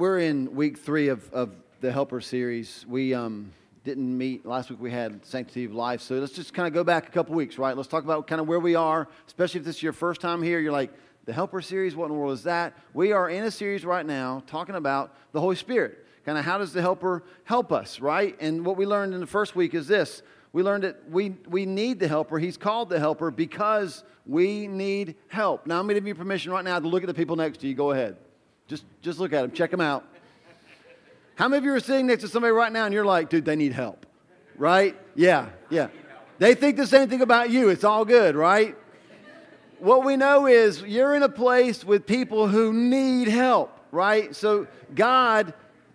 we're in week three of, of the Helper series. We um, didn't meet last week. We had Sanctity of Life. So let's just kind of go back a couple weeks, right? Let's talk about kind of where we are, especially if this is your first time here. You're like, the Helper series, what in the world is that? We are in a series right now talking about the Holy Spirit. Kind of how does the Helper help us, right? And what we learned in the first week is this we learned that we, we need the helper. He's called the helper because we need help. Now, I'm going to give you permission right now to look at the people next to you. Go ahead. Just, just look at them, check them out. How many of you are sitting next to somebody right now and you're like, dude, they need help? Right? Yeah, yeah. They think the same thing about you. It's all good, right? What we know is you're in a place with people who need help, right? So God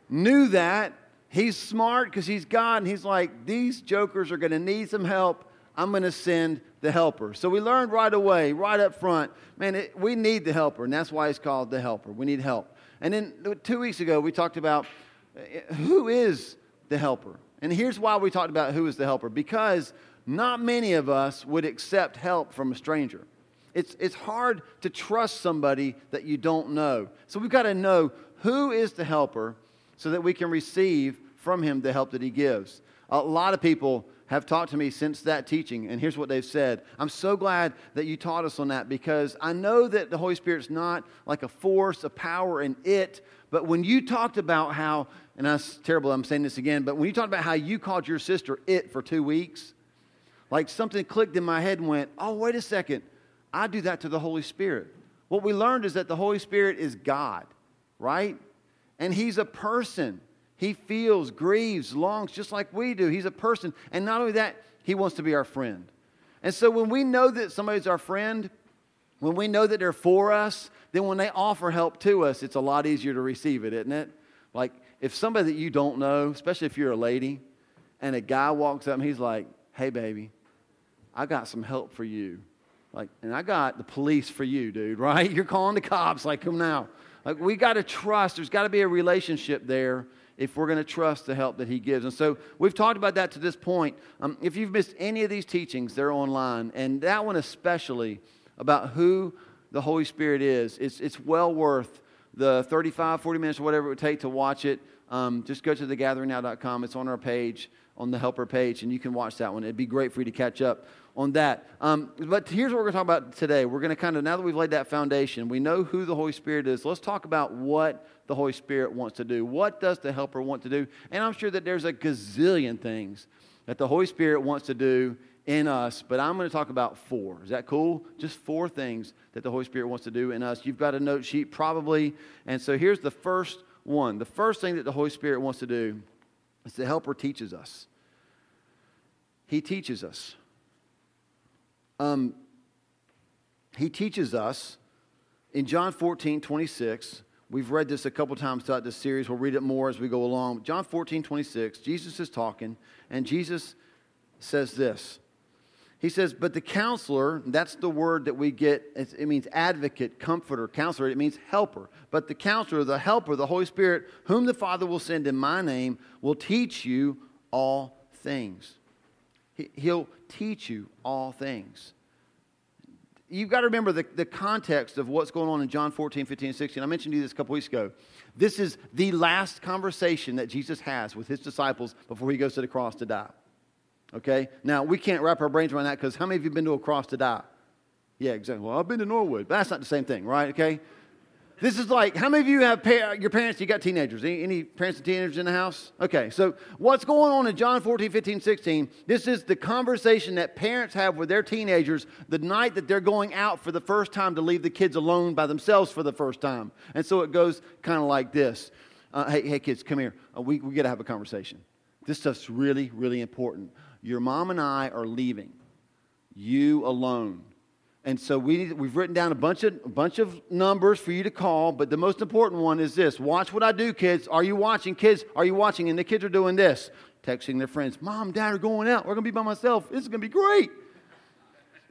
knew that. He's smart because he's God, and he's like, these jokers are going to need some help. I'm going to send the helper. So we learned right away, right up front, man, it, we need the helper, and that's why he's called the helper. We need help. And then two weeks ago, we talked about uh, who is the helper. And here's why we talked about who is the helper because not many of us would accept help from a stranger. It's, it's hard to trust somebody that you don't know. So we've got to know who is the helper so that we can receive from him the help that he gives. A lot of people have talked to me since that teaching, and here's what they've said. I'm so glad that you taught us on that because I know that the Holy Spirit's not like a force, a power, and it, but when you talked about how, and that's terrible, I'm saying this again, but when you talked about how you called your sister it for two weeks, like something clicked in my head and went, oh, wait a second, I do that to the Holy Spirit. What we learned is that the Holy Spirit is God, right? And He's a person. He feels, grieves, longs just like we do. He's a person. And not only that, He wants to be our friend. And so when we know that somebody's our friend, when we know that they're for us, then when they offer help to us, it's a lot easier to receive it, isn't it? Like if somebody that you don't know, especially if you're a lady, and a guy walks up and he's like, hey, baby, I got some help for you. Like, and I got the police for you, dude, right? You're calling the cops, like, come now. Like, we got to trust. There's got to be a relationship there if we're going to trust the help that He gives. And so we've talked about that to this point. Um, if you've missed any of these teachings, they're online. And that one especially about who the Holy Spirit is, it's, it's well worth the 35, 40 minutes or whatever it would take to watch it. Um, just go to thegatheringnow.com. It's on our page, on the helper page, and you can watch that one. It'd be great for you to catch up on that. Um, but here's what we're going to talk about today. We're going to kind of, now that we've laid that foundation, we know who the Holy Spirit is. Let's talk about what the Holy Spirit wants to do. What does the helper want to do? And I'm sure that there's a gazillion things that the Holy Spirit wants to do in us, but I'm going to talk about four. Is that cool? Just four things that the Holy Spirit wants to do in us. You've got a note sheet probably. And so here's the first one. The first thing that the Holy Spirit wants to do the helper teaches us. He teaches us. Um, he teaches us in John 14, 26. We've read this a couple times throughout this series. We'll read it more as we go along. John 14, 26, Jesus is talking, and Jesus says this. He says, But the counselor, that's the word that we get, it means advocate, comforter, counselor, it means helper. But the counselor, the helper, the Holy Spirit, whom the Father will send in my name, will teach you all things. He'll teach you all things. You've got to remember the, the context of what's going on in John 14, 15, and 16. I mentioned to you this a couple weeks ago. This is the last conversation that Jesus has with his disciples before he goes to the cross to die. Okay? Now, we can't wrap our brains around that because how many of you have been to a cross to die? Yeah, exactly. Well, I've been to Norwood, but that's not the same thing, right? Okay? This is like, how many of you have pa- your parents, you got teenagers? Any, any, parents and teenagers in the house? Okay, so what's going on in John 14, 15, 16? This is the conversation that parents have with their teenagers the night that they're going out for the first time to leave the kids alone by themselves for the first time. And so it goes kind of like this uh, hey, hey, kids, come here. Uh, we, we got to have a conversation. This stuff's really, really important. Your mom and I are leaving, you alone and so we we've written down a bunch, of, a bunch of numbers for you to call, but the most important one is this Watch what I do, kids. Are you watching? Kids, are you watching? And the kids are doing this, texting their friends Mom, Dad are going out. We're going to be by myself. This is going to be great.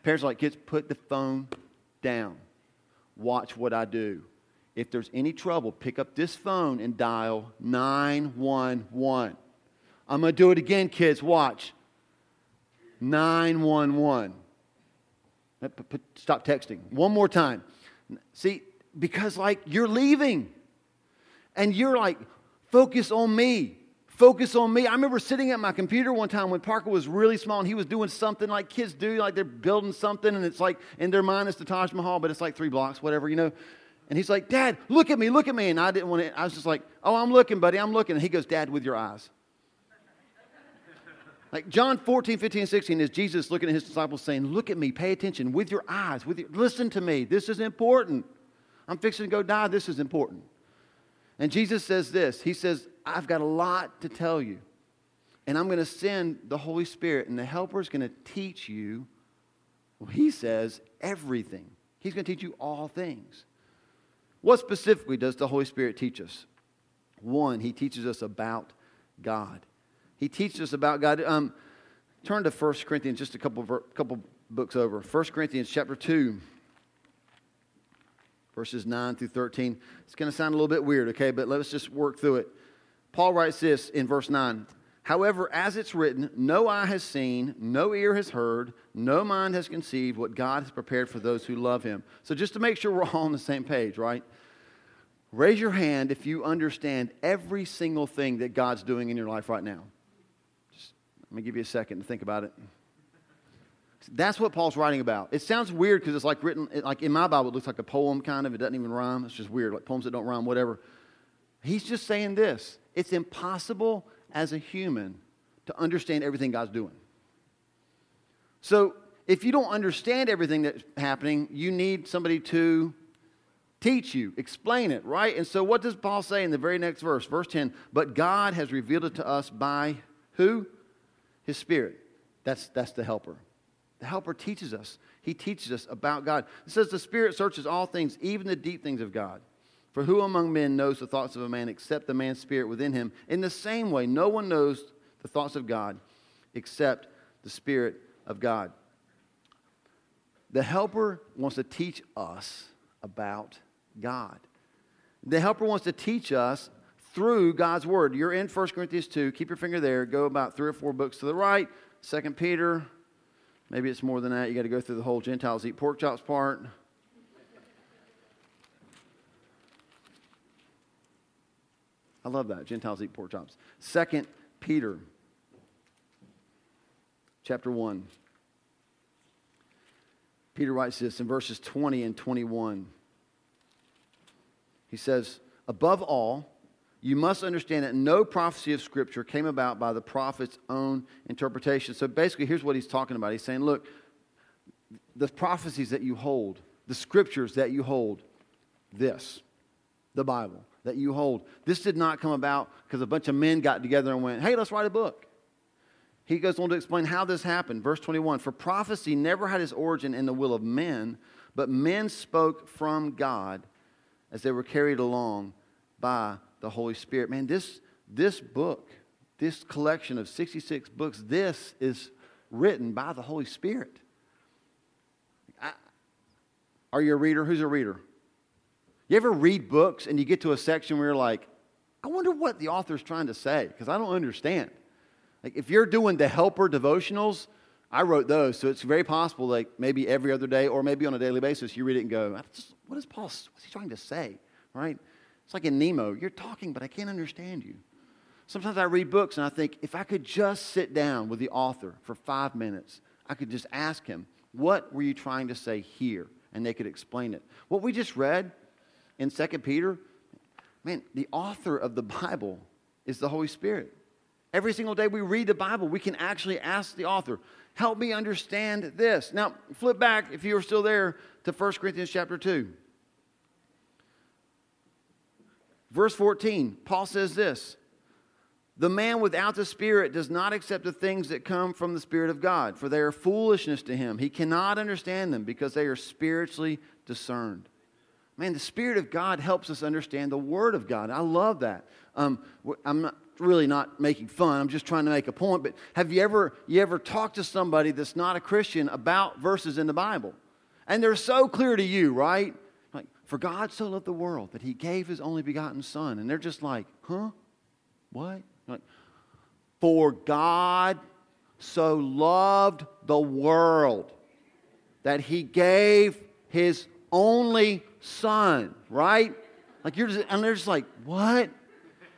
Parents are like, Kids, put the phone down. Watch what I do. If there's any trouble, pick up this phone and dial 911. I'm going to do it again, kids. Watch. 911. Stop texting. One more time. See, because like you're leaving. And you're like, focus on me. Focus on me. I remember sitting at my computer one time when Parker was really small and he was doing something like kids do, like they're building something and it's like in their mind it's the Taj Mahal, but it's like three blocks, whatever, you know. And he's like, Dad, look at me, look at me. And I didn't want to, I was just like, Oh, I'm looking, buddy, I'm looking. And he goes, Dad, with your eyes. Like John 14, 15, 16 is Jesus looking at his disciples saying, Look at me, pay attention with your eyes, with your, listen to me. This is important. I'm fixing to go die. This is important. And Jesus says this He says, I've got a lot to tell you. And I'm going to send the Holy Spirit, and the Helper is going to teach you, well, He says, everything. He's going to teach you all things. What specifically does the Holy Spirit teach us? One, He teaches us about God. He teaches us about God. Um, turn to 1 Corinthians, just a couple, couple books over. 1 Corinthians chapter 2 verses 9 through 13. It's going to sound a little bit weird, okay, but let's just work through it. Paul writes this in verse 9 However, as it's written, no eye has seen, no ear has heard, no mind has conceived what God has prepared for those who love him. So, just to make sure we're all on the same page, right? Raise your hand if you understand every single thing that God's doing in your life right now. Let me give you a second to think about it. That's what Paul's writing about. It sounds weird because it's like written, like in my Bible, it looks like a poem kind of. It doesn't even rhyme. It's just weird, like poems that don't rhyme, whatever. He's just saying this it's impossible as a human to understand everything God's doing. So if you don't understand everything that's happening, you need somebody to teach you, explain it, right? And so what does Paul say in the very next verse? Verse 10 But God has revealed it to us by who? His Spirit. That's, that's the helper. The helper teaches us. He teaches us about God. It says the Spirit searches all things, even the deep things of God. For who among men knows the thoughts of a man except the man's spirit within him? In the same way, no one knows the thoughts of God except the Spirit of God. The helper wants to teach us about God. The helper wants to teach us through God's word. You're in 1 Corinthians 2. Keep your finger there. Go about three or four books to the right. 2 Peter, Maybe it's more than that. You got to go through the whole Gentiles eat pork chops part. I love that. Gentiles eat pork chops. Second Peter chapter 1. Peter writes this in verses 20 and 21. He says, Above all, you must understand that no prophecy of Scripture came about by the prophet's own interpretation. So basically, here's what he's talking about. He's saying, look, the prophecies that you hold, the scriptures that you hold, this, the Bible that you hold, this did not come about because a bunch of men got together and went, hey, let's write a book. He goes on to explain how this happened. Verse 21 For prophecy never had its origin in the will of men, but men spoke from God as they were carried along by the Holy Spirit. Man, this, this book, this collection of 66 books, this is written by the Holy Spirit. I, are you a reader? Who's a reader? You ever read books and you get to a section where you're like, I wonder what the author's trying to say because I don't understand. Like if you're doing the helper devotionals, I wrote those, so it's very possible, like maybe every other day or maybe on a daily basis, you read it and go, "What is Paul? What's he trying to say?" Right? It's like in Nemo. You're talking, but I can't understand you. Sometimes I read books and I think, if I could just sit down with the author for five minutes, I could just ask him, What were you trying to say here? And they could explain it. What we just read in 2 Peter, man, the author of the Bible is the Holy Spirit. Every single day we read the Bible, we can actually ask the author, Help me understand this. Now, flip back, if you are still there, to 1 Corinthians chapter 2. Verse 14, Paul says this The man without the Spirit does not accept the things that come from the Spirit of God, for they are foolishness to him. He cannot understand them because they are spiritually discerned. Man, the Spirit of God helps us understand the Word of God. I love that. Um, I'm not, really not making fun. I'm just trying to make a point. But have you ever you ever talked to somebody that's not a Christian about verses in the Bible, and they're so clear to you, right? For God so loved the world that he gave his only begotten Son. And they're just like, huh? What? Like, For God so loved the world that he gave his only Son, right? Like you're just, and they're just like, what?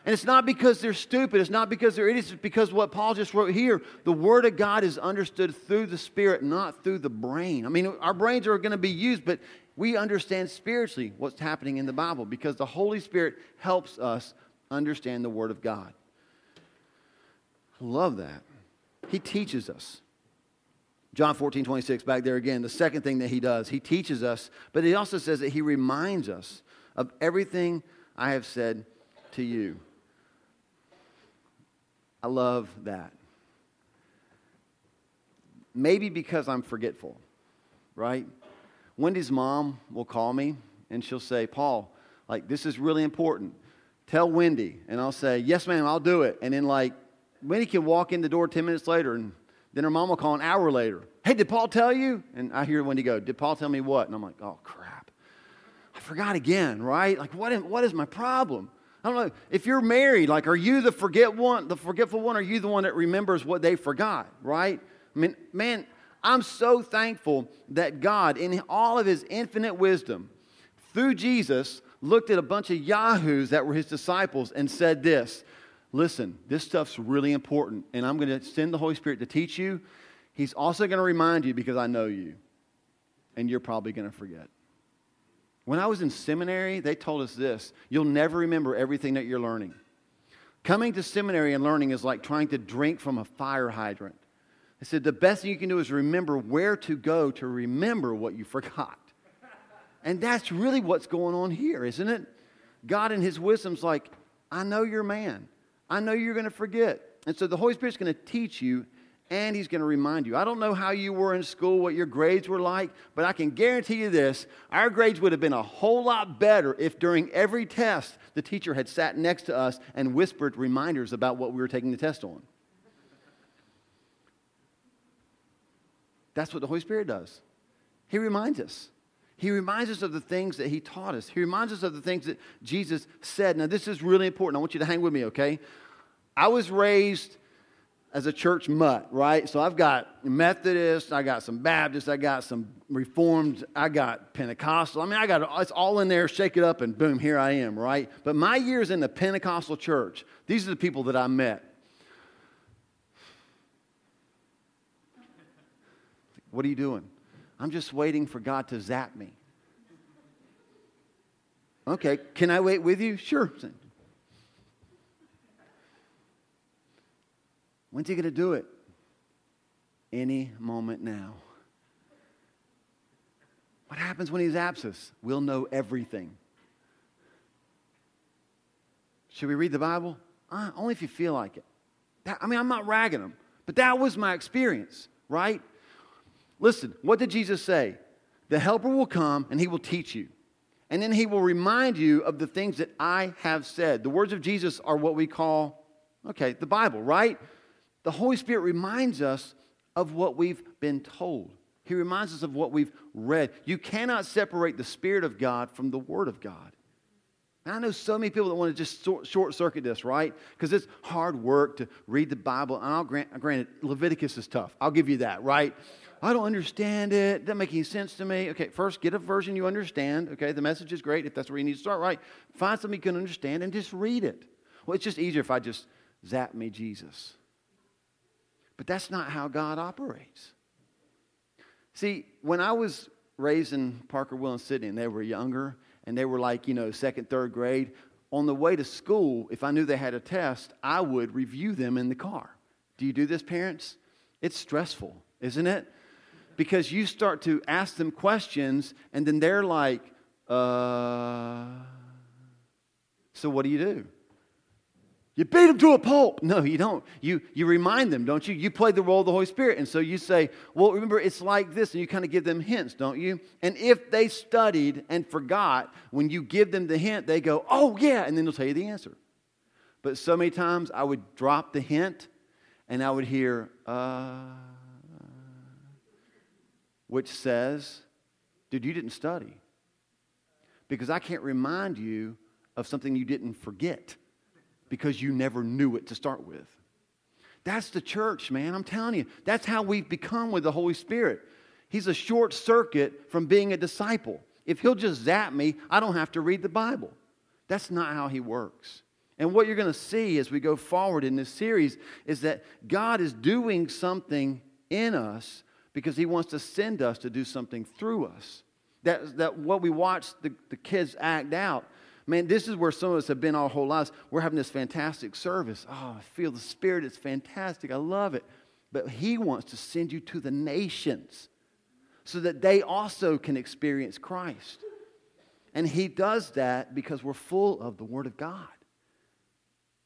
And it's not because they're stupid. It's not because they're idiots. It's because what Paul just wrote here, the Word of God is understood through the Spirit, not through the brain. I mean, our brains are going to be used, but we understand spiritually what's happening in the Bible because the Holy Spirit helps us understand the Word of God. I love that. He teaches us. John 14, 26, back there again, the second thing that he does, he teaches us, but he also says that he reminds us of everything I have said to you. I love that. Maybe because I'm forgetful, right? Wendy's mom will call me and she'll say, Paul, like, this is really important. Tell Wendy. And I'll say, Yes, ma'am, I'll do it. And then, like, Wendy can walk in the door 10 minutes later, and then her mom will call an hour later. Hey, did Paul tell you? And I hear Wendy go, Did Paul tell me what? And I'm like, Oh, crap. I forgot again, right? Like, what, what is my problem? I don't know. If you're married, like, are you the forget one, the forgetful one, or are you the one that remembers what they forgot, right? I mean, man, I'm so thankful that God, in all of his infinite wisdom, through Jesus, looked at a bunch of yahoos that were his disciples and said this Listen, this stuff's really important, and I'm going to send the Holy Spirit to teach you. He's also going to remind you because I know you, and you're probably going to forget. When I was in seminary, they told us this you'll never remember everything that you're learning. Coming to seminary and learning is like trying to drink from a fire hydrant. They said the best thing you can do is remember where to go to remember what you forgot. And that's really what's going on here, isn't it? God in His wisdom's like, I know you're man. I know you're going to forget. And so the Holy Spirit's going to teach you and he's going to remind you. I don't know how you were in school, what your grades were like, but I can guarantee you this our grades would have been a whole lot better if during every test the teacher had sat next to us and whispered reminders about what we were taking the test on. That's what the Holy Spirit does. He reminds us. He reminds us of the things that he taught us. He reminds us of the things that Jesus said. Now, this is really important. I want you to hang with me, okay? I was raised as a church mutt, right? So I've got Methodist, I got some Baptist, I got some Reformed, I got Pentecostal. I mean, I got it's all in there, shake it up, and boom, here I am, right? But my years in the Pentecostal church, these are the people that I met. What are you doing? I'm just waiting for God to zap me. Okay, can I wait with you? Sure. When's he going to do it? Any moment now. What happens when he zaps us? We'll know everything. Should we read the Bible? Uh, only if you feel like it. That, I mean, I'm not ragging them, but that was my experience, right? Listen, what did Jesus say? The helper will come and he will teach you. And then he will remind you of the things that I have said. The words of Jesus are what we call, okay, the Bible, right? the Holy Spirit reminds us of what we've been told. He reminds us of what we've read. You cannot separate the Spirit of God from the Word of God. And I know so many people that want to just short circuit this, right? Because it's hard work to read the Bible. And I'll grant, granted, Leviticus is tough. I'll give you that, right? I don't understand it. Doesn't make any sense to me. Okay, first get a version you understand. Okay, the message is great if that's where you need to start, right? Find something you can understand and just read it. Well, it's just easier if I just zap me Jesus. But that's not how God operates. See, when I was raised in Parker, Will, and Sydney, and they were younger, and they were like, you know, second, third grade, on the way to school, if I knew they had a test, I would review them in the car. Do you do this, parents? It's stressful, isn't it? Because you start to ask them questions, and then they're like, uh, so what do you do? You beat them to a pulp. No, you don't. You, you remind them, don't you? You play the role of the Holy Spirit. And so you say, well, remember, it's like this. And you kind of give them hints, don't you? And if they studied and forgot, when you give them the hint, they go, oh, yeah. And then they'll tell you the answer. But so many times I would drop the hint and I would hear, uh, which says, dude, you didn't study. Because I can't remind you of something you didn't forget because you never knew it to start with. That's the church, man. I'm telling you. That's how we've become with the Holy Spirit. He's a short circuit from being a disciple. If he'll just zap me, I don't have to read the Bible. That's not how He works. And what you're going to see as we go forward in this series is that God is doing something in us because He wants to send us to do something through us. That, that what we watch the, the kids act out, man, this is where some of us have been our whole lives. We're having this fantastic service. Oh, I feel the Spirit. It's fantastic. I love it. But He wants to send you to the nations so that they also can experience Christ. And He does that because we're full of the Word of God.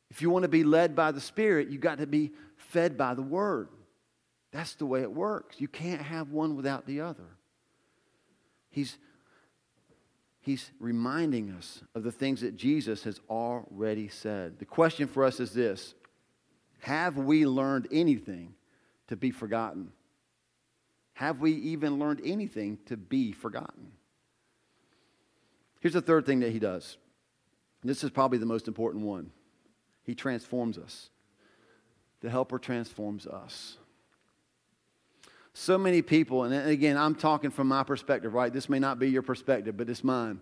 If you want to be led by the Spirit, you've got to be fed by the Word. That's the way it works. You can't have one without the other. He's, he's reminding us of the things that Jesus has already said. The question for us is this Have we learned anything to be forgotten? Have we even learned anything to be forgotten? Here's the third thing that he does. This is probably the most important one. He transforms us. The helper transforms us. So many people, and again, I'm talking from my perspective, right? This may not be your perspective, but it's mine.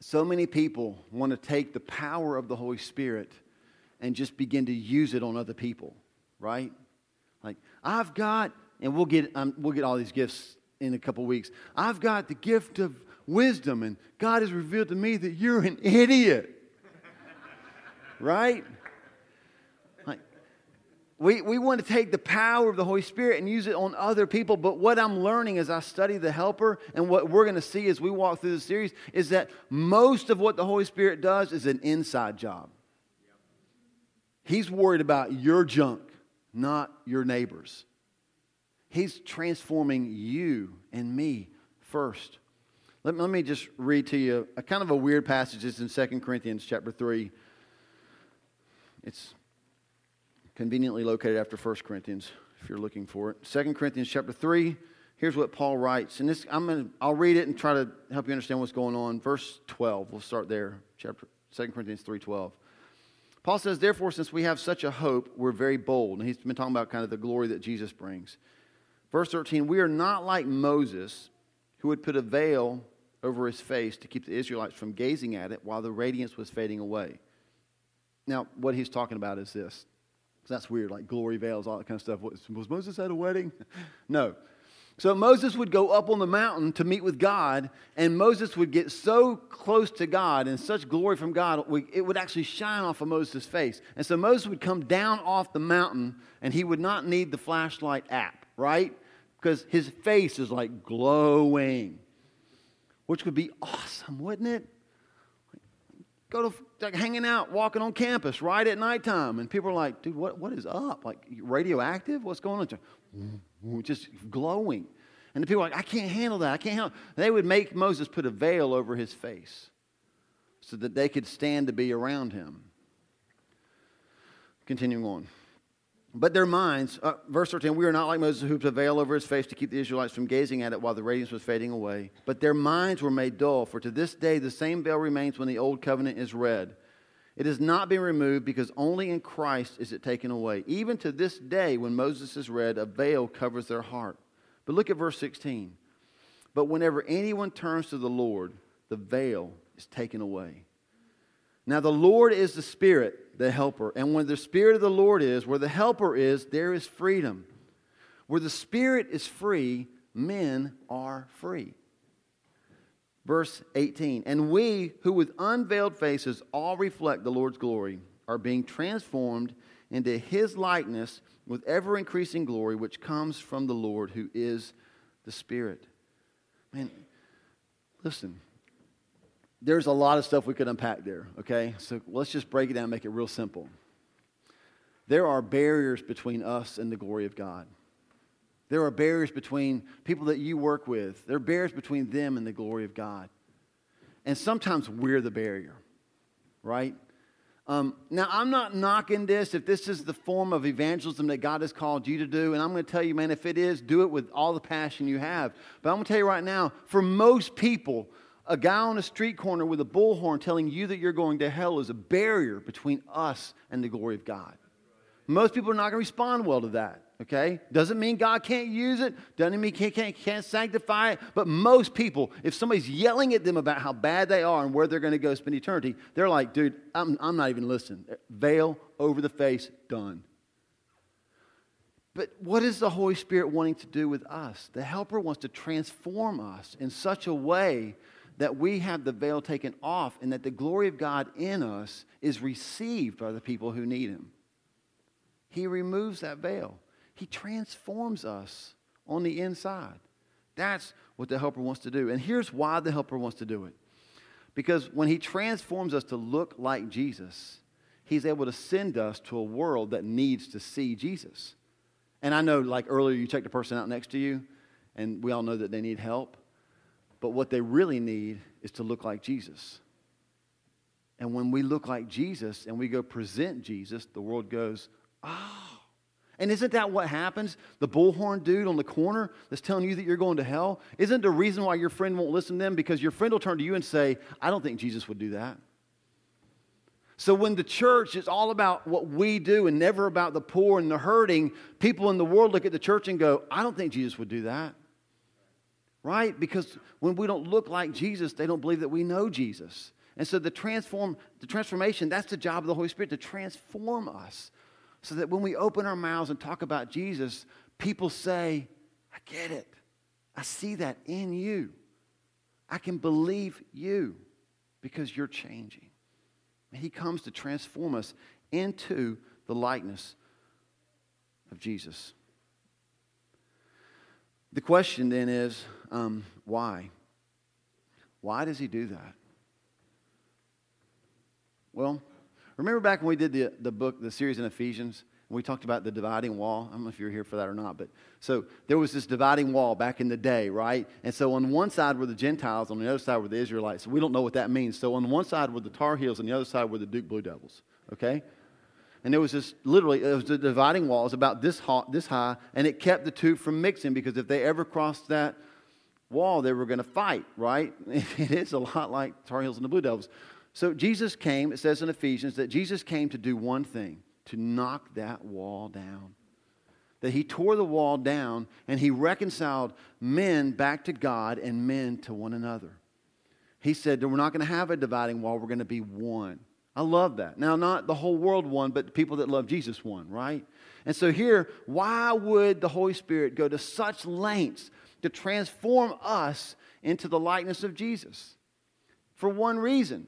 So many people want to take the power of the Holy Spirit and just begin to use it on other people, right? Like, I've got, and we'll get, um, we'll get all these gifts in a couple weeks. I've got the gift of wisdom, and God has revealed to me that you're an idiot right? We, we want to take the power of the Holy Spirit and use it on other people. But what I'm learning as I study the helper and what we're going to see as we walk through the series is that most of what the Holy Spirit does is an inside job. He's worried about your junk, not your neighbors. He's transforming you and me first. Let me, let me just read to you a kind of a weird passage. It's in 2 Corinthians chapter 3. It's conveniently located after 1 Corinthians if you're looking for it. 2 Corinthians chapter 3, here's what Paul writes. And this I'm gonna I'll read it and try to help you understand what's going on. Verse 12. We'll start there. Chapter 2 Corinthians 3:12. Paul says, Therefore, since we have such a hope, we're very bold. And he's been talking about kind of the glory that Jesus brings. Verse 13, we are not like Moses, who would put a veil over his face to keep the Israelites from gazing at it while the radiance was fading away. Now, what he's talking about is this. That's weird, like glory veils, all that kind of stuff. Was Moses at a wedding? no. So Moses would go up on the mountain to meet with God, and Moses would get so close to God and such glory from God, it would actually shine off of Moses' face. And so Moses would come down off the mountain, and he would not need the flashlight app, right? Because his face is like glowing, which would be awesome, wouldn't it? Go to like hanging out, walking on campus right at nighttime, and people are like, "Dude, what, what is up? Like radioactive? What's going on?" Just glowing, and the people are like, "I can't handle that. I can't handle." They would make Moses put a veil over his face so that they could stand to be around him. Continuing on. But their minds, uh, verse 13, we are not like Moses who put a veil over his face to keep the Israelites from gazing at it while the radiance was fading away. But their minds were made dull, for to this day the same veil remains when the old covenant is read. It has not been removed because only in Christ is it taken away. Even to this day, when Moses is read, a veil covers their heart. But look at verse 16. But whenever anyone turns to the Lord, the veil is taken away. Now, the Lord is the Spirit, the helper. And when the Spirit of the Lord is, where the helper is, there is freedom. Where the Spirit is free, men are free. Verse 18 And we who with unveiled faces all reflect the Lord's glory are being transformed into his likeness with ever increasing glory, which comes from the Lord who is the Spirit. Man, listen, there's a lot of stuff we could unpack there, okay? So let's just break it down and make it real simple. There are barriers between us and the glory of God. There are barriers between people that you work with. There are barriers between them and the glory of God. And sometimes we're the barrier, right? Um, now, I'm not knocking this if this is the form of evangelism that God has called you to do. And I'm going to tell you, man, if it is, do it with all the passion you have. But I'm going to tell you right now, for most people, a guy on a street corner with a bullhorn telling you that you're going to hell is a barrier between us and the glory of God. Most people are not going to respond well to that. Okay? Doesn't mean God can't use it, doesn't mean He can't, can't sanctify it, but most people, if somebody's yelling at them about how bad they are and where they're going to go spend eternity, they're like, dude, I'm, I'm not even listening. Veil over the face, done. But what is the Holy Spirit wanting to do with us? The Helper wants to transform us in such a way that we have the veil taken off and that the glory of God in us is received by the people who need Him. He removes that veil, He transforms us on the inside. That's what the Helper wants to do. And here's why the Helper wants to do it. Because when He transforms us to look like Jesus, He's able to send us to a world that needs to see Jesus. And I know, like earlier, you checked the person out next to you, and we all know that they need help. But what they really need is to look like Jesus. And when we look like Jesus and we go present Jesus, the world goes, oh. And isn't that what happens? The bullhorn dude on the corner that's telling you that you're going to hell, isn't the reason why your friend won't listen to them? Because your friend will turn to you and say, I don't think Jesus would do that. So when the church is all about what we do and never about the poor and the hurting, people in the world look at the church and go, I don't think Jesus would do that. Right? Because when we don't look like Jesus, they don't believe that we know Jesus. And so the transform the transformation, that's the job of the Holy Spirit to transform us. So that when we open our mouths and talk about Jesus, people say, I get it. I see that in you. I can believe you because you're changing. And he comes to transform us into the likeness of Jesus. The question then is um, why? Why does he do that? Well, remember back when we did the, the book, the series in Ephesians? we talked about the dividing wall. I don't know if you were here for that or not, but so there was this dividing wall back in the day, right? And so on one side were the Gentiles, on the other side were the Israelites. We don't know what that means. So on one side were the Tar Heels, and the other side were the Duke Blue Devils, okay? And there was this literally, it was the dividing wall. It was about this high, this high, and it kept the two from mixing because if they ever crossed that wall, they were going to fight, right? It is a lot like Tar Heels and the Blue Devils. So Jesus came, it says in Ephesians, that Jesus came to do one thing to knock that wall down. That he tore the wall down and he reconciled men back to God and men to one another. He said that we're not going to have a dividing wall, we're going to be one. I love that. Now, not the whole world one, but the people that love Jesus one, right? And so, here, why would the Holy Spirit go to such lengths to transform us into the likeness of Jesus? For one reason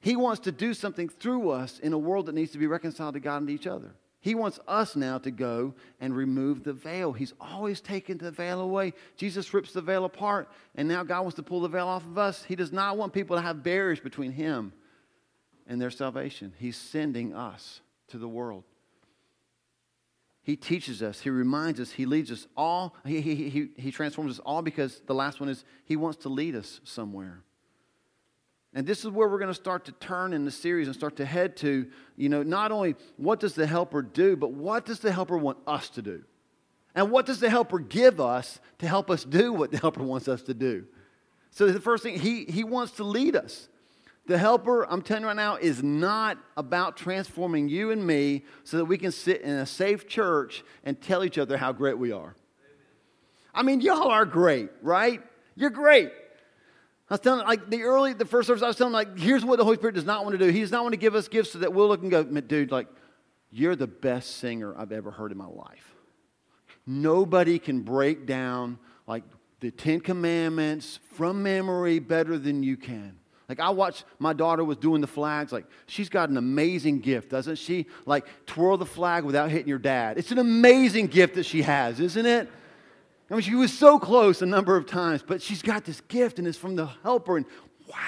he wants to do something through us in a world that needs to be reconciled to God and to each other. He wants us now to go and remove the veil. He's always taken the veil away. Jesus rips the veil apart, and now God wants to pull the veil off of us. He does not want people to have barriers between Him and their salvation. He's sending us to the world. He teaches us, He reminds us, He leads us all, He, he, he, he transforms us all because the last one is He wants to lead us somewhere. And this is where we're going to start to turn in the series and start to head to, you know, not only what does the helper do, but what does the helper want us to do? And what does the helper give us to help us do what the helper wants us to do? So the first thing, he, he wants to lead us. The helper, I'm telling you right now, is not about transforming you and me so that we can sit in a safe church and tell each other how great we are. I mean, y'all are great, right? You're great. I was telling, like the early, the first service, I was telling, like, here's what the Holy Spirit does not want to do. He does not want to give us gifts so that we'll look and go, dude, like, you're the best singer I've ever heard in my life. Nobody can break down like the Ten Commandments from memory better than you can. Like I watched my daughter was doing the flags. Like she's got an amazing gift, doesn't she? Like twirl the flag without hitting your dad. It's an amazing gift that she has, isn't it? I mean, she was so close a number of times, but she's got this gift and it's from the helper, and wow.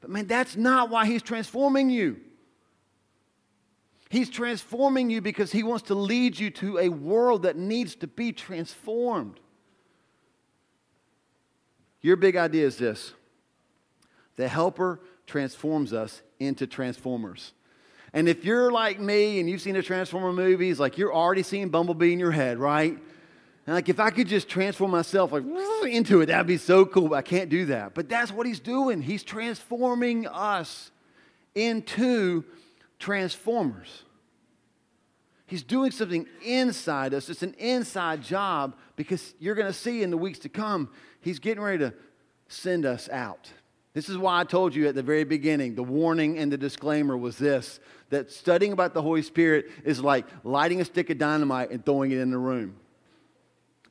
But man, that's not why he's transforming you. He's transforming you because he wants to lead you to a world that needs to be transformed. Your big idea is this the helper transforms us into transformers. And if you're like me and you've seen the Transformer movies, like you're already seeing Bumblebee in your head, right? And like if I could just transform myself like into it, that'd be so cool. But I can't do that. But that's what he's doing. He's transforming us into transformers. He's doing something inside us. It's an inside job because you're going to see in the weeks to come, He's getting ready to send us out. This is why I told you at the very beginning the warning and the disclaimer was this that studying about the Holy Spirit is like lighting a stick of dynamite and throwing it in the room.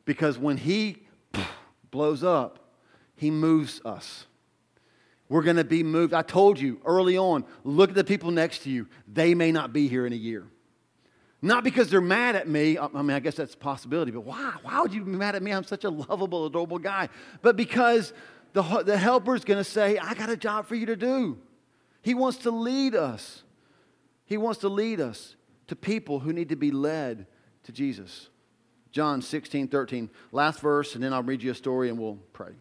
Because when He blows up, He moves us. We're going to be moved. I told you early on look at the people next to you. They may not be here in a year. Not because they're mad at me. I mean, I guess that's a possibility, but why? Why would you be mad at me? I'm such a lovable, adorable guy. But because the, the helper is going to say, I got a job for you to do. He wants to lead us. He wants to lead us to people who need to be led to Jesus. John 16, 13. Last verse, and then I'll read you a story and we'll pray.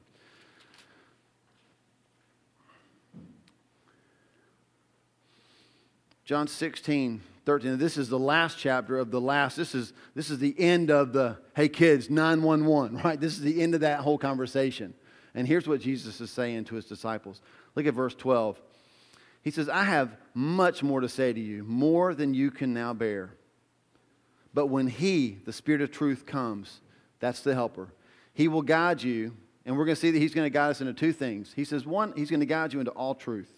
John 16, 13. This is the last chapter of the last. This is, this is the end of the, hey kids, 911, right? This is the end of that whole conversation. And here's what Jesus is saying to his disciples. Look at verse 12. He says, I have much more to say to you, more than you can now bear. But when He, the Spirit of truth, comes, that's the helper, He will guide you. And we're going to see that He's going to guide us into two things. He says, one, He's going to guide you into all truth.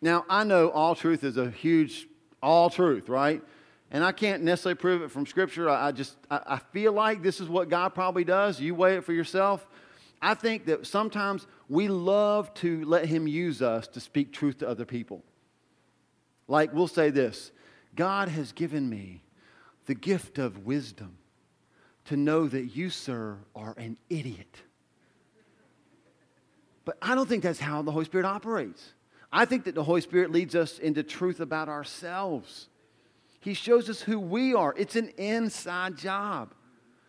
Now, I know all truth is a huge all truth, right? And I can't necessarily prove it from Scripture. I, just, I, I feel like this is what God probably does. You weigh it for yourself. I think that sometimes we love to let Him use us to speak truth to other people. Like we'll say this God has given me the gift of wisdom to know that you, sir, are an idiot. But I don't think that's how the Holy Spirit operates. I think that the Holy Spirit leads us into truth about ourselves. He shows us who we are. It's an inside job.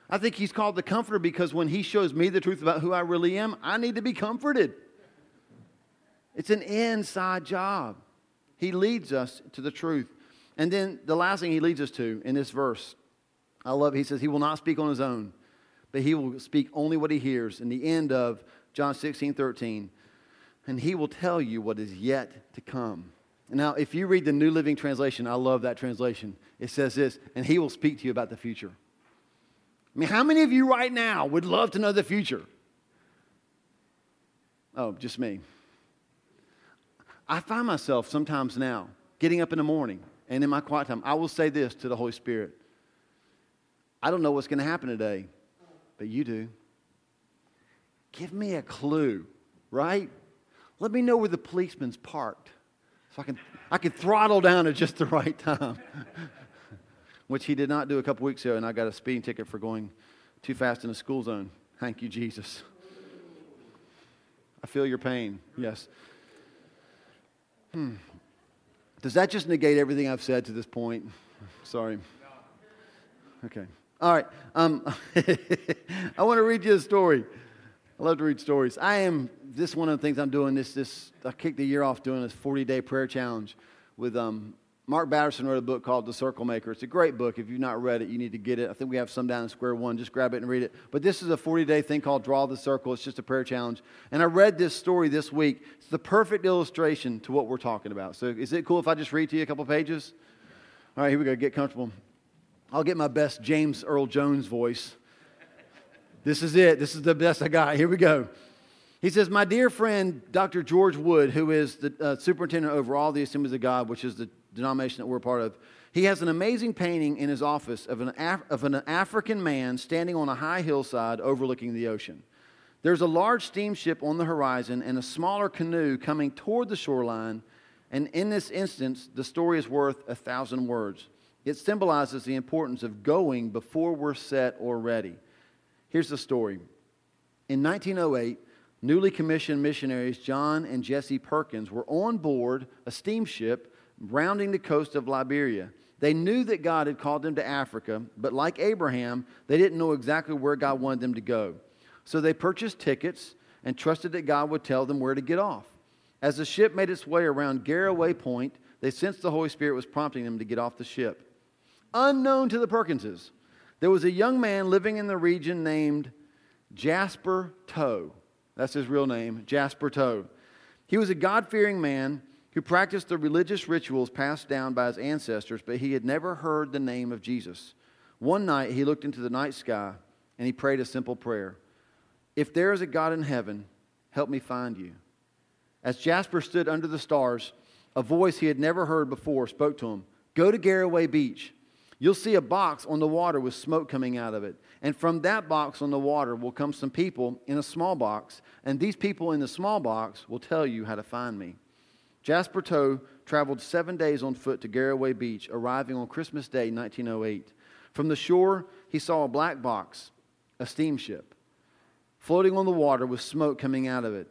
I think He's called the comforter because when He shows me the truth about who I really am, I need to be comforted. It's an inside job. He leads us to the truth. And then the last thing He leads us to in this verse, I love. He says, He will not speak on His own, but He will speak only what He hears. In the end of John 16, 13, and he will tell you what is yet to come. Now, if you read the New Living Translation, I love that translation. It says this, and he will speak to you about the future. I mean, how many of you right now would love to know the future? Oh, just me. I find myself sometimes now getting up in the morning and in my quiet time, I will say this to the Holy Spirit I don't know what's going to happen today, but you do. Give me a clue, right? Let me know where the policeman's parked so I can, I can throttle down at just the right time. Which he did not do a couple weeks ago, and I got a speeding ticket for going too fast in the school zone. Thank you, Jesus. I feel your pain. Yes. Hmm. Does that just negate everything I've said to this point? Sorry. Okay. All right. Um, I want to read you a story. I love to read stories. I am this one of the things I'm doing. This this I kicked the year off doing this 40 day prayer challenge with um, Mark Batterson wrote a book called The Circle Maker. It's a great book. If you've not read it, you need to get it. I think we have some down in Square One. Just grab it and read it. But this is a 40 day thing called Draw the Circle. It's just a prayer challenge. And I read this story this week. It's the perfect illustration to what we're talking about. So is it cool if I just read to you a couple pages? All right, here we go. Get comfortable. I'll get my best James Earl Jones voice. This is it. This is the best I got. Here we go. He says, My dear friend, Dr. George Wood, who is the uh, superintendent over all the Assemblies of God, which is the denomination that we're part of, he has an amazing painting in his office of an, Af- of an African man standing on a high hillside overlooking the ocean. There's a large steamship on the horizon and a smaller canoe coming toward the shoreline. And in this instance, the story is worth a thousand words. It symbolizes the importance of going before we're set or ready. Here's the story. In 1908, newly commissioned missionaries John and Jesse Perkins were on board a steamship rounding the coast of Liberia. They knew that God had called them to Africa, but like Abraham, they didn't know exactly where God wanted them to go. So they purchased tickets and trusted that God would tell them where to get off. As the ship made its way around Garraway Point, they sensed the Holy Spirit was prompting them to get off the ship. Unknown to the Perkinses, there was a young man living in the region named Jasper Toe. That's his real name, Jasper Toe. He was a God fearing man who practiced the religious rituals passed down by his ancestors, but he had never heard the name of Jesus. One night he looked into the night sky and he prayed a simple prayer If there is a God in heaven, help me find you. As Jasper stood under the stars, a voice he had never heard before spoke to him Go to Garraway Beach. You'll see a box on the water with smoke coming out of it. And from that box on the water will come some people in a small box, and these people in the small box will tell you how to find me. Jasper Toe traveled seven days on foot to Garraway Beach, arriving on Christmas Day, 1908. From the shore, he saw a black box, a steamship, floating on the water with smoke coming out of it.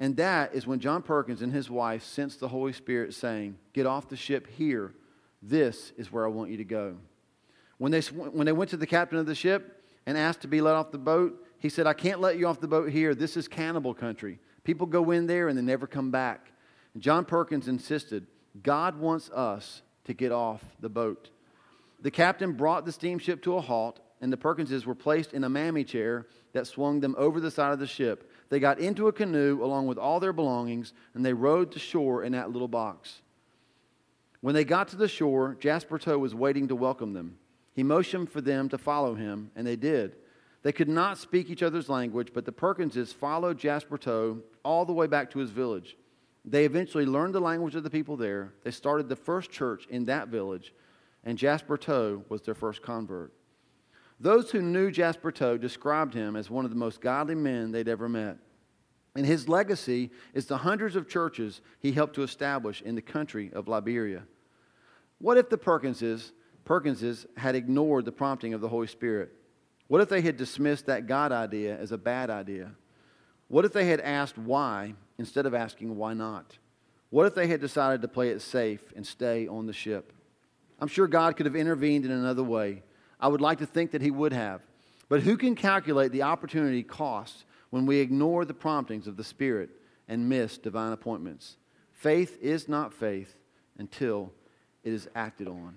And that is when John Perkins and his wife sensed the Holy Spirit saying, Get off the ship here. This is where I want you to go. When they, when they went to the captain of the ship and asked to be let off the boat, he said, I can't let you off the boat here. This is cannibal country. People go in there and they never come back. John Perkins insisted, God wants us to get off the boat. The captain brought the steamship to a halt, and the Perkinses were placed in a mammy chair that swung them over the side of the ship. They got into a canoe along with all their belongings, and they rowed to shore in that little box. When they got to the shore, Jasper Toe was waiting to welcome them. He motioned for them to follow him, and they did. They could not speak each other's language, but the Perkinses followed Jasper Toe all the way back to his village. They eventually learned the language of the people there. They started the first church in that village, and Jasper Toe was their first convert. Those who knew Jasper Toe described him as one of the most godly men they'd ever met. And his legacy is the hundreds of churches he helped to establish in the country of Liberia. What if the Perkinses, Perkinses had ignored the prompting of the Holy Spirit? What if they had dismissed that God idea as a bad idea? What if they had asked why instead of asking why not? What if they had decided to play it safe and stay on the ship? I'm sure God could have intervened in another way. I would like to think that He would have. But who can calculate the opportunity cost when we ignore the promptings of the Spirit and miss divine appointments? Faith is not faith until it is acted on.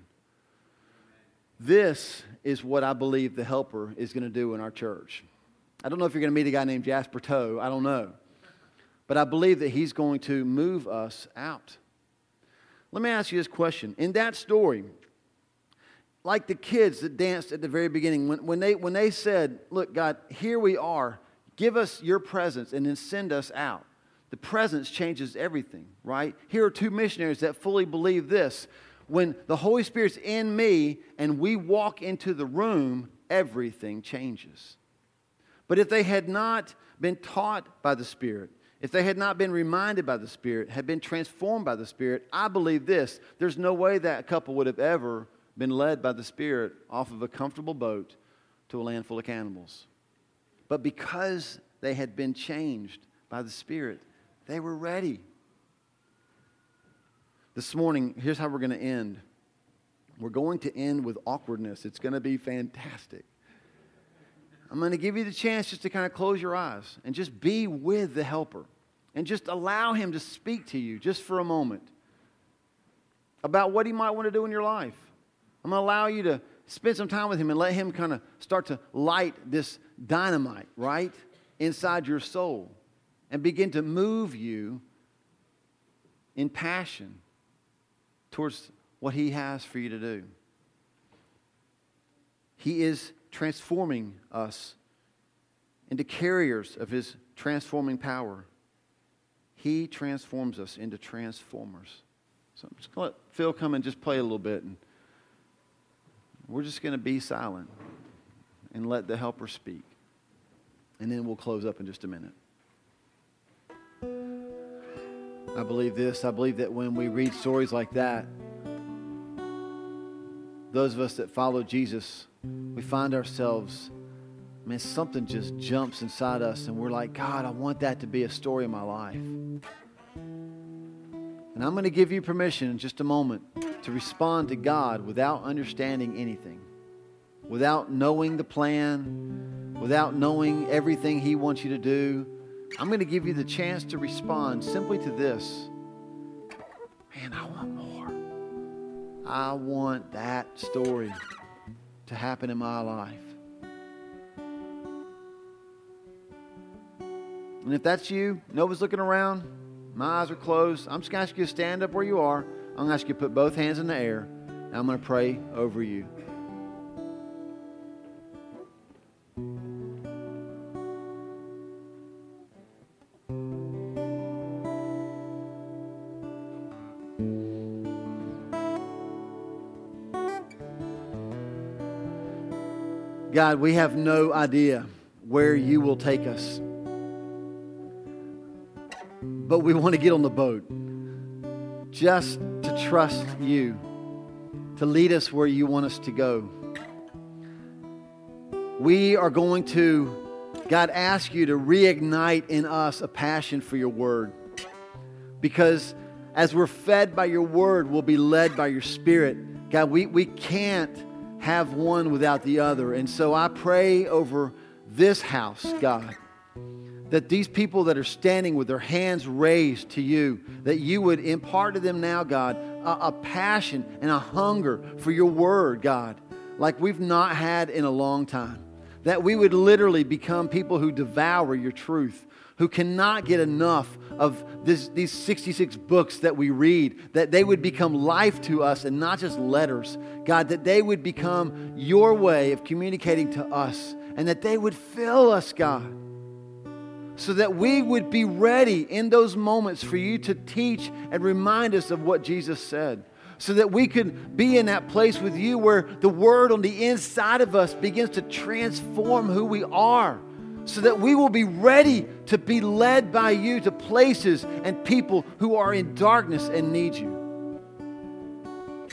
This is what I believe the helper is going to do in our church. I don't know if you're going to meet a guy named Jasper Toe. I don't know. But I believe that he's going to move us out. Let me ask you this question. In that story, like the kids that danced at the very beginning, when, when, they, when they said, Look, God, here we are, give us your presence and then send us out. The presence changes everything, right? Here are two missionaries that fully believe this. When the Holy Spirit's in me and we walk into the room, everything changes. But if they had not been taught by the Spirit, if they had not been reminded by the Spirit, had been transformed by the Spirit, I believe this there's no way that couple would have ever been led by the Spirit off of a comfortable boat to a land full of cannibals. But because they had been changed by the Spirit, they were ready. This morning, here's how we're going to end. We're going to end with awkwardness. It's going to be fantastic. I'm going to give you the chance just to kind of close your eyes and just be with the helper and just allow him to speak to you just for a moment about what he might want to do in your life. I'm going to allow you to spend some time with him and let him kind of start to light this dynamite, right, inside your soul and begin to move you in passion towards what he has for you to do. He is transforming us into carriers of his transforming power. He transforms us into transformers. So I'm just going to let Phil come and just play a little bit. And we're just going to be silent and let the helper speak. And then we'll close up in just a minute. I believe this. I believe that when we read stories like that, those of us that follow Jesus, we find ourselves, man, something just jumps inside us, and we're like, God, I want that to be a story of my life. And I'm going to give you permission in just a moment to respond to God without understanding anything, without knowing the plan, without knowing everything He wants you to do. I'm going to give you the chance to respond simply to this Man, I want. I want that story to happen in my life. And if that's you, nobody's looking around, My eyes are closed. I'm just going to ask you to stand up where you are. I'm going to ask you to put both hands in the air. And I'm going to pray over you. God, we have no idea where you will take us. But we want to get on the boat just to trust you, to lead us where you want us to go. We are going to, God, ask you to reignite in us a passion for your word. Because as we're fed by your word, we'll be led by your spirit. God, we, we can't have one without the other. And so I pray over this house, God, that these people that are standing with their hands raised to you, that you would impart to them now, God, a, a passion and a hunger for your word, God, like we've not had in a long time. That we would literally become people who devour your truth, who cannot get enough of this, these 66 books that we read, that they would become life to us and not just letters. God, that they would become your way of communicating to us and that they would fill us, God, so that we would be ready in those moments for you to teach and remind us of what Jesus said so that we could be in that place with you where the word on the inside of us begins to transform who we are so that we will be ready to be led by you to places and people who are in darkness and need you.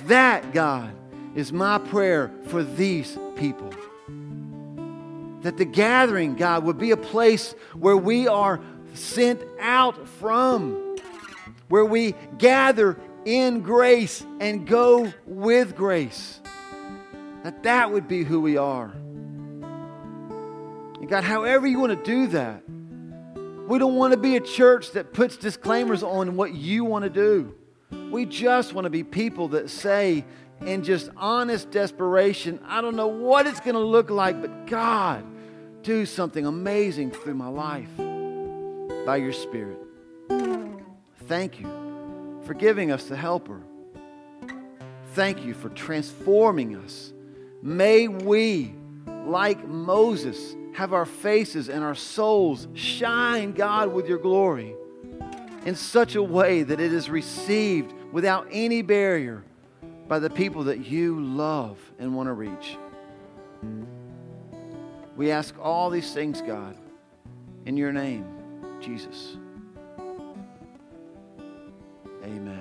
That, God, is my prayer for these people. That the gathering, God, would be a place where we are sent out from, where we gather in grace and go with grace. That that would be who we are. And God, however you want to do that, we don't want to be a church that puts disclaimers on what you want to do. We just want to be people that say, in just honest desperation, I don't know what it's going to look like, but God, do something amazing through my life by your Spirit. Thank you for giving us the helper. Thank you for transforming us. May we, like Moses, have our faces and our souls shine, God, with your glory in such a way that it is received without any barrier by the people that you love and want to reach. We ask all these things, God, in your name, Jesus. Amen.